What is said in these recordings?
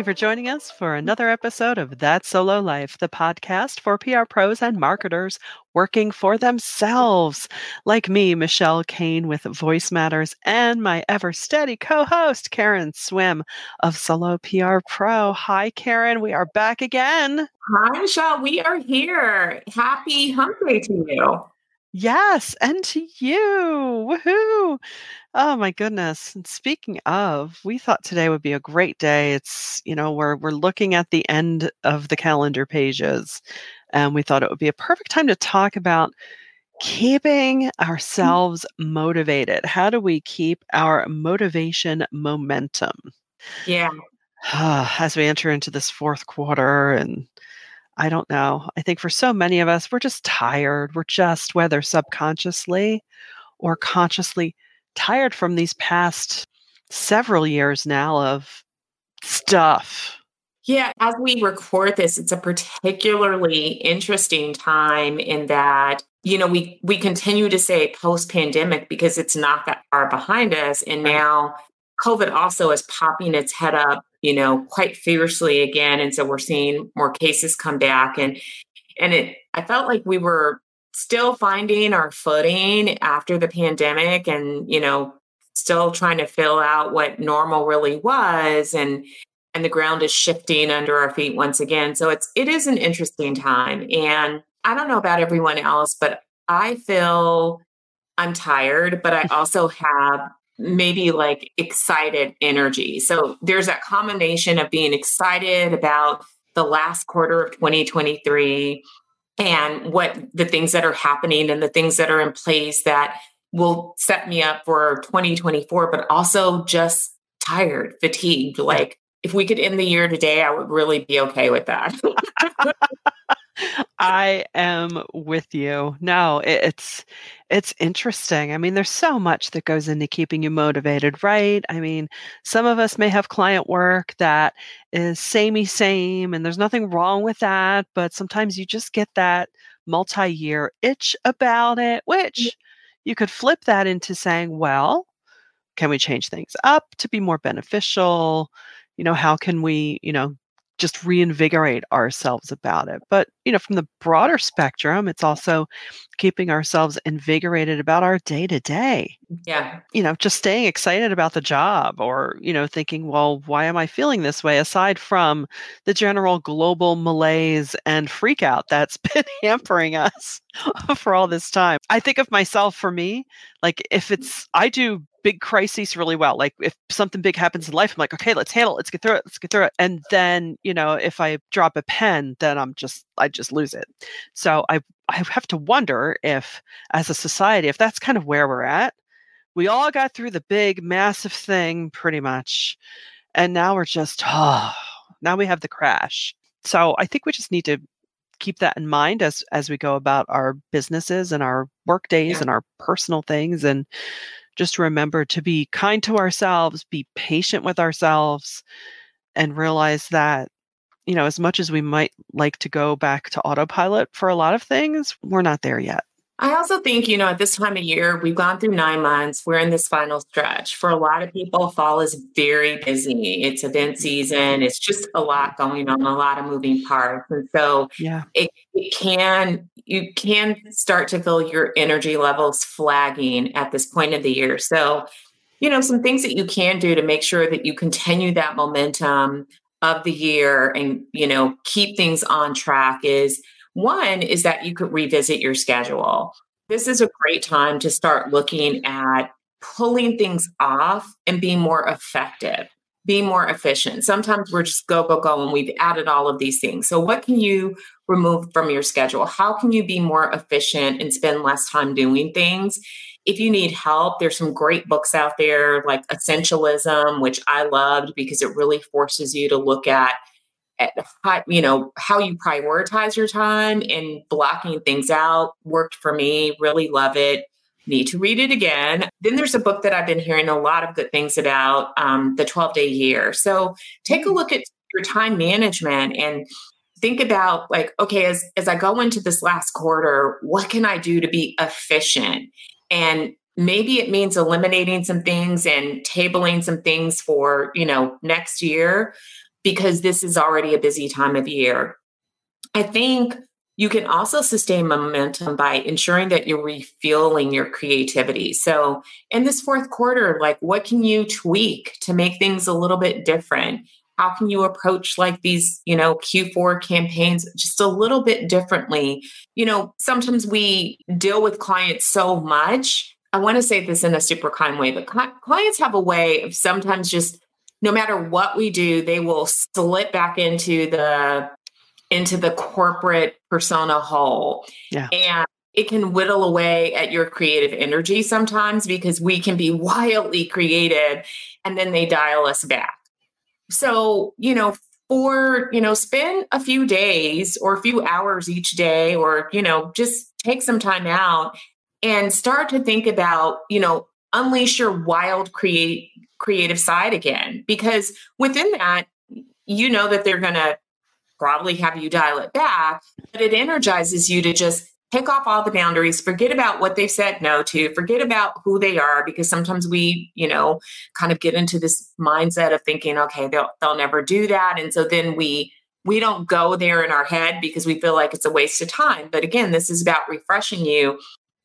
You for joining us for another episode of That Solo Life, the podcast for PR pros and marketers working for themselves. Like me, Michelle Kane with VoiceMatters, and my ever steady co host, Karen Swim of Solo PR Pro. Hi, Karen. We are back again. Hi, Michelle. We are here. Happy hump day to you. Yes, and to you. Woohoo. Oh my goodness. And speaking of, we thought today would be a great day. It's, you know, we're we're looking at the end of the calendar pages and we thought it would be a perfect time to talk about keeping mm. ourselves motivated. How do we keep our motivation momentum? Yeah. As we enter into this fourth quarter and I don't know. I think for so many of us, we're just tired. We're just, whether subconsciously or consciously, tired from these past several years now of stuff. Yeah, as we record this, it's a particularly interesting time in that you know we we continue to say post pandemic because it's not that far behind us and now covid also is popping its head up you know quite fiercely again and so we're seeing more cases come back and and it i felt like we were still finding our footing after the pandemic and, you know, still trying to fill out what normal really was and and the ground is shifting under our feet once again. So it's it is an interesting time and I don't know about everyone else, but I feel I'm tired, but I also have maybe like excited energy. So there's that combination of being excited about the last quarter of 2023 and what the things that are happening and the things that are in place that will set me up for 2024, but also just tired, fatigued. Like if we could end the year today, I would really be okay with that. I am with you. No, it's it's interesting. I mean, there's so much that goes into keeping you motivated, right? I mean, some of us may have client work that is samey same and there's nothing wrong with that, but sometimes you just get that multi-year itch about it, which you could flip that into saying, well, can we change things up to be more beneficial? You know, how can we, you know, just reinvigorate ourselves about it. But, you know, from the broader spectrum, it's also keeping ourselves invigorated about our day to day. Yeah. You know, just staying excited about the job or, you know, thinking, well, why am I feeling this way aside from the general global malaise and freak out that's been hampering us for all this time. I think of myself for me, like if mm. it's I do big crises really well. Like if something big happens in life, I'm like, okay, let's handle it. Let's get through it. Let's get through it. And then, you know, if I drop a pen, then I'm just, I just lose it. So I, I have to wonder if, as a society, if that's kind of where we're at. We all got through the big, massive thing pretty much. And now we're just, oh, now we have the crash. So I think we just need to keep that in mind as as we go about our businesses and our work days yeah. and our personal things and just remember to be kind to ourselves, be patient with ourselves, and realize that, you know, as much as we might like to go back to autopilot for a lot of things, we're not there yet. I also think, you know, at this time of year, we've gone through nine months. We're in this final stretch. For a lot of people, fall is very busy. It's event season. It's just a lot going on, a lot of moving parts. And so yeah. it, it can, you can start to feel your energy levels flagging at this point of the year. So, you know, some things that you can do to make sure that you continue that momentum of the year and, you know, keep things on track is one is that you could revisit your schedule. This is a great time to start looking mm-hmm. at pulling things off and being more effective, being more efficient. Sometimes we're just go, go, go, and we've added all of these things. So, what can you remove from your schedule? How can you be more efficient and spend less time doing things? If you need help, there's some great books out there like Essentialism, which I loved because it really forces you to look at how, you know how you prioritize your time and blocking things out worked for me really love it. Need to read it again. Then there's a book that i've been hearing a lot of good things about um, the 12 day year. So take a mm. look at your time management and think about like okay as, as i go into this last quarter what can i do to be efficient? And maybe it means eliminating some things and tabling some things for you know next year because this is already a busy time of year. I think you can also sustain momentum by ensuring that you're refueling your creativity. So, in this fourth quarter, like what can you tweak to make things a little bit different? How can you approach like these, you know, Q4 campaigns just a little bit differently? You know, sometimes we deal with clients so much. I want to say this in a super kind way, but clients have a way of sometimes just no matter what we do, they will slip back into the into the corporate persona hole. Yeah. And it can whittle away at your creative energy sometimes because we can be wildly creative and then they dial us back. So, you know, for, you know, spend a few days or a few hours each day or, you know, just take some time out and start to think about, you know, unleash your wild create creative side again because within that you know that they're going to probably have you dial it back, but it energizes you to just pick off all the boundaries, forget about what they've said no to, forget about who they are, because sometimes we, you know, kind of get into this mindset of thinking, okay, they'll they'll never do that. And so then we we don't go there in our head because we feel like it's a waste of time. But again, this is about refreshing you.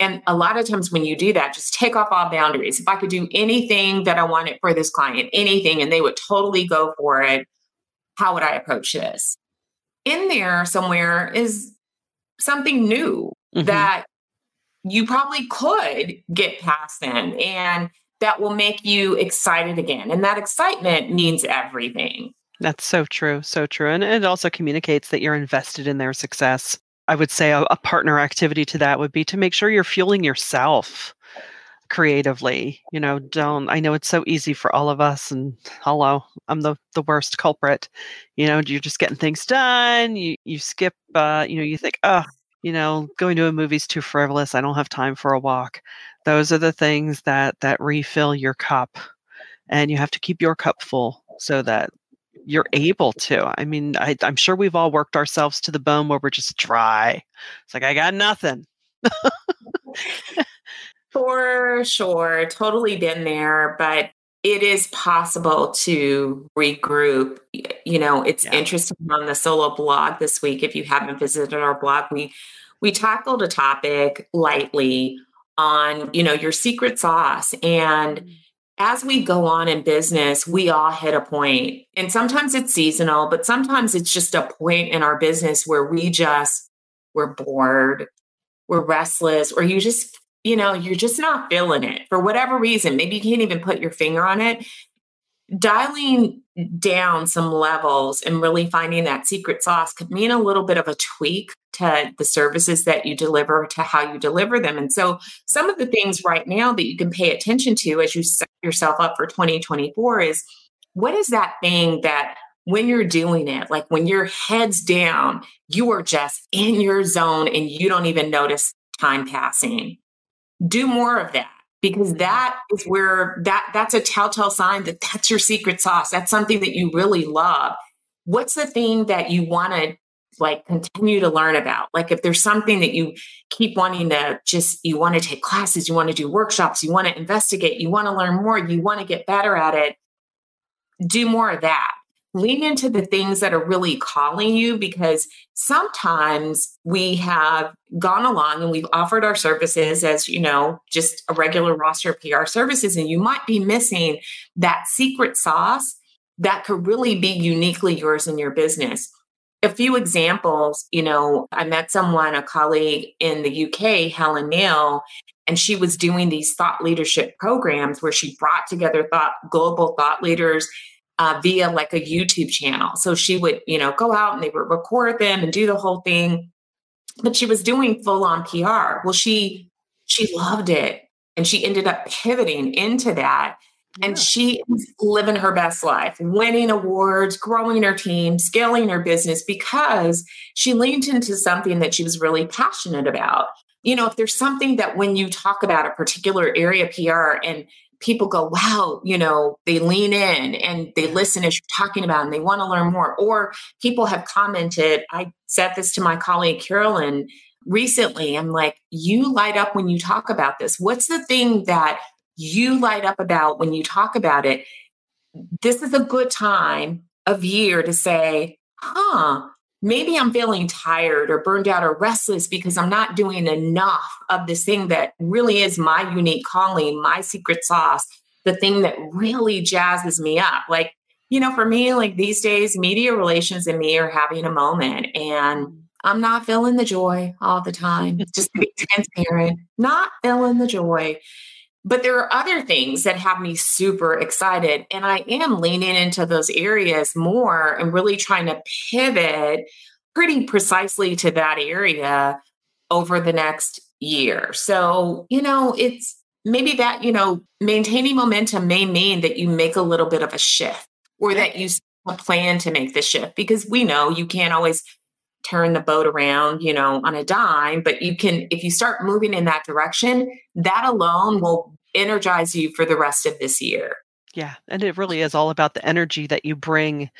And a lot of times when you do that, just take off all boundaries. If I could do anything that I wanted for this client, anything, and they would totally go for it, how would I approach this? in there somewhere is something new mm-hmm. that you probably could get past them and that will make you excited again. And that excitement means everything. That's so true. So true. And it also communicates that you're invested in their success. I would say a, a partner activity to that would be to make sure you're fueling yourself creatively you know don't i know it's so easy for all of us and hello i'm the the worst culprit you know you're just getting things done you you skip uh you know you think oh you know going to a movie's too frivolous i don't have time for a walk. Those are the things that that refill your cup and you have to keep your cup full so that you're able to i mean I, i'm sure we've all worked ourselves to the bone where we're just dry it's like i got nothing For sure. Totally been there, but it is possible to regroup. You know, it's yeah. interesting on the solo blog this week. If you haven't visited our blog, we we tackled a topic lightly on, you know, your secret sauce. And mm. As we go on in business, we all hit a. And sometimes it's seasonal, but sometimes it's just a point in our business where we just we're bored, we're restless, or you just you know, you're just not feeling it for whatever reason. Maybe you can't even put your finger on it. Dialing down some levels and really finding that secret sauce could mean a little bit of a tweak to the services that you deliver, to how you deliver them. And so, some of the things right now that you can pay attention to as you set yourself up for 2024 is what is that thing that when you're doing it, like when your head's down, you are just in your zone and you don't even notice time passing do more of that because mm-hmm. that is where that that's a telltale sign that that's your secret sauce. That's something that you really love. What's the thing that you want to like continue to learn about? Like if there's something that you keep wanting to just you want to take classes you want to do workshops you want to investigate you want to learn more you want to get better at it do more of that lean into the things that are really calling you because sometimes we have gone along and we've offered our services as you know just a regular roster of pr services and you might be missing that secret sauce that could really be uniquely yours in your business. A few examples you know i met someone a colleague in the uk helen nail and she was doing these thought leadership programs where she brought together thought global thought leaders uh, via like a YouTube channel. So she would, you know, go out and they would record them and do the whole thing. But she was doing full on PR. Well, she she loved it, and she ended up pivoting into that. Yeah. And she is living her best life, winning awards, growing her team, scaling her business because she leaned into something that she was really passionate about. You know, if there's something that when you talk about a particular area PR and people go, wow, you know, they lean in and they listen as you're talking about and they want to learn more. Or people have commented, I said this to my colleague Carolyn recently. I'm like, you light up when you talk about this. What's the thing that you light up about when you talk about it? This is a good time of year to say, huh, maybe I'm feeling tired or burned out or restless because I'm not doing enough of this thing that really is my unique calling, my secret sauce, the thing that really jazzes me up. Like, you know, for me, like these days, media relations and me are having a moment and I'm not feeling the joy all the time. Just to be transparent, not feeling the joy. But there are other things that have me super excited. And I am leaning into those areas more and really trying to pivot pretty precisely to that area over the next year. So, you know, it's maybe that, you know, maintaining momentum may mean that you make a little bit of a shift or that you plan to make the shift because we know you can't always turn the boat around, you know, on a dime, but you can, if you start moving in that direction, that alone will energize you for the rest of this year. Yeah. And it really is all about the energy that you bring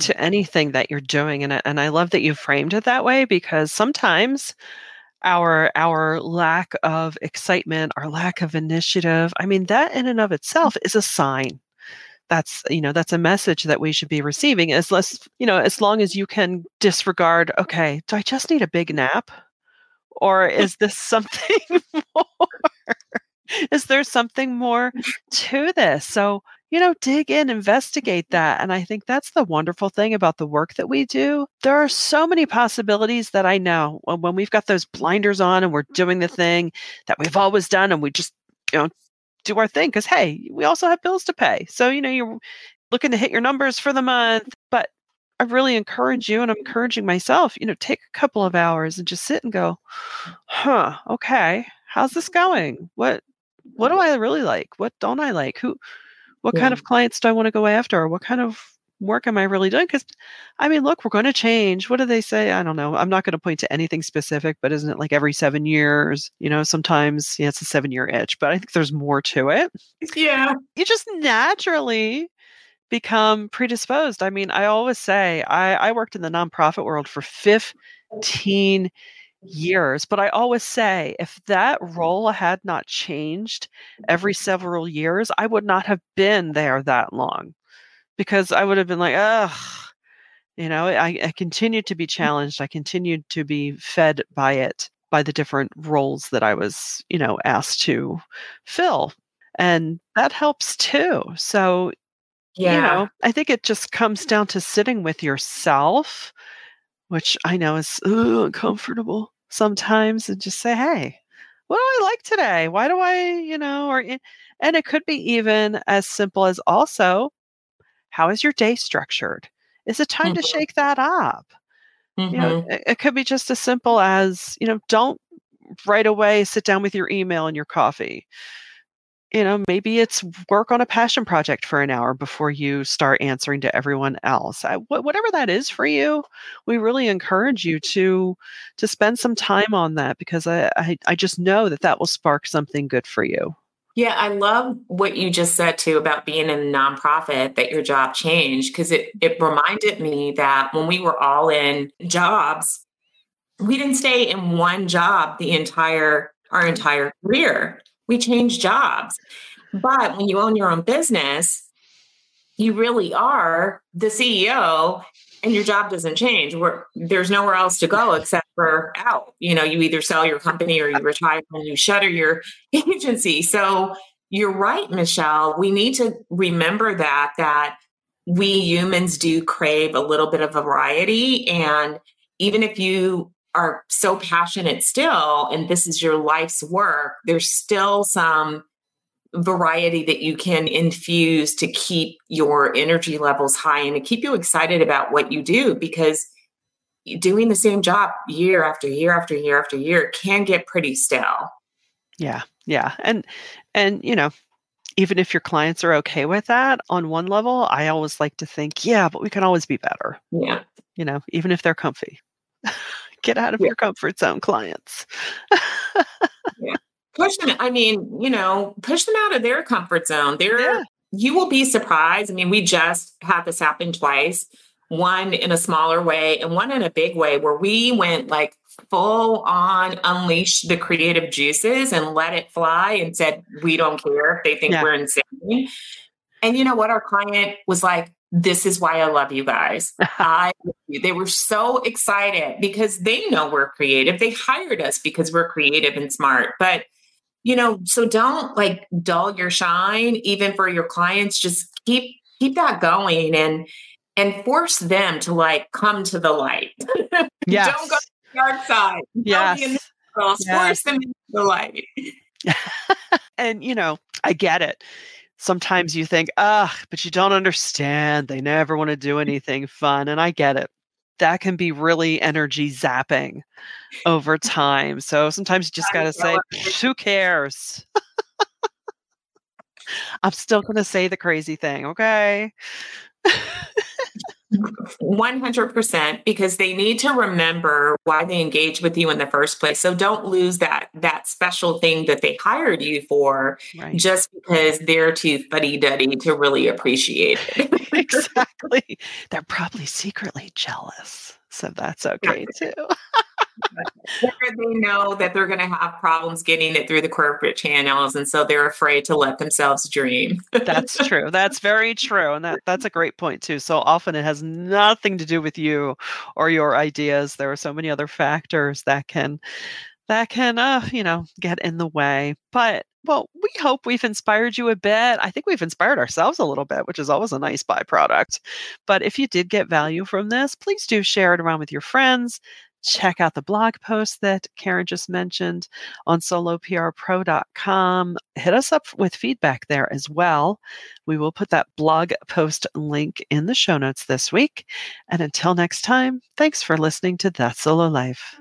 to mm-hmm. anything that you're doing. And, and I love that you framed it that way because sometimes our our lack of excitement our lack of initiative i mean that in and of itself is a sign that's you know that's a message that we should be receiving as less you know as long as you can disregard okay do i just need a big nap? Or is this something more? Is there something more to this? So you know dig in investigate that and i think that's the wonderful thing about the work that we do. There are so many possibilities that i know when we've got those blinders on and we're doing the thing that we've always done and we just you know do our thing because hey we also have bills to pay. So you know you're looking to hit your numbers for the month but i really encourage you and i'm mm-hmm. encouraging myself you know take a couple of hours and just sit and go huh okay how's this mm-hmm. going? What what do mm-hmm. i really like? What don't i like? Who what yeah. kind of clients do i want to go after? Or what kind of work am I really doing? Because, I mean, look, we're going to change. What do they say? I don't know. I'm not going to point to anything specific, but isn't it like every seven years? You know, sometimes, yeah, it's a seven year itch, but I think there's more to it. Yeah. You just naturally become predisposed. I mean, I always say I, I worked in the nonprofit world for 15 years, but I always say if that role had not changed every several years, I would not have been there that long because I would have been like, ugh, you know, I, I continued to be mm. challenged. I continued to be fed by it, by the different roles that I was, you know, asked to fill. And that helps too. So, yeah. you know, I think it just comes down to sitting with yourself, which I know is uncomfortable sometimes, and just say, hey, what do I like today? Why do I, you know, or, and it could be even as simple as also how is your day structured? Is it time mm-hmm. to shake that up? Mm-hmm. You know, mm-hmm. it, it could be just as simple as, you know, don't right away sit down with your email and your coffee. You know, maybe it's work on a passion project for an hour before you start answering to everyone else. I, wh- whatever that is for you, we really encourage you to to spend some time on that because I, I, I just know that that will spark something good for you. Yeah, I love what you just said too about being in a nonprofit that your job changed because it it reminded me that when we were all in jobs, we didn't stay in one job the entire our entire career. We changed jobs. But when you own your own business, you really are the CEO and your job doesn't change. Where there's nowhere else to go except for out. You know, you either sell your company or you retire and you shutter your agency. So you're right, Michelle. We need to remember that that we humans do crave a little bit of variety. And even if you are so passionate still, and this is your life's work, there's still some variety that you can infuse to keep your energy levels high and to keep you excited about what you do because doing the same job year after year after year after year can get pretty stale. Yeah. Yeah. And and you know, even if your clients are okay with that on one level, I always like to think, yeah, but we can always be better. Yeah. You know, even if they're comfy. Get out of yeah. your comfort zone, clients. push them i mean you know push them out of their comfort zone they're yeah. you will be surprised i mean we just had this happen twice one in a smaller way and one in a big way where we went like full on unleash the creative juices and let it fly and said we don't care if they think yeah. we're insane and you know what our client was like this is why I love you guys. I they were so excited because they know we're creative. They hired us because we're creative and smart. But you know, so don't like dull your shine even for your clients. Just keep keep that going and and force them to like come to the light. Yes. don't go to the dark side. Yes. Yes. Force them into the light. and you know, I get it sometimes you think, ah, but you don't understand. They never want to do anything fun. And I get it. That can be really energy zapping over time. So sometimes you just got to say, who cares? I'm still going to say the crazy thing. Okay. 100% because they need to remember why they engaged with you in the first place. So don't lose that that special thing that they hired you for right. just because they're too fuddy-duddy to really appreciate it. Exactly. They're probably secretly jealous so that's okay too they know that they're going to have problems getting it through the corporate channels and so they're afraid to let themselves dream. That's true. That's very true and that that's a great point too. So often it has nothing to do with you or your ideas. There are so many other factors that can that can uh you know get in the way. But well, we hope we've inspired you a bit. I think we've inspired ourselves a little bit, which is always a nice byproduct. But if you did get value from this, please do share it around with your friends check out the blog post that Karen just mentioned on soloprpro.com. Hit us up with feedback there as well. We will put that blog post link in the show notes this week. And until next time, thanks for listening to That Solo Life.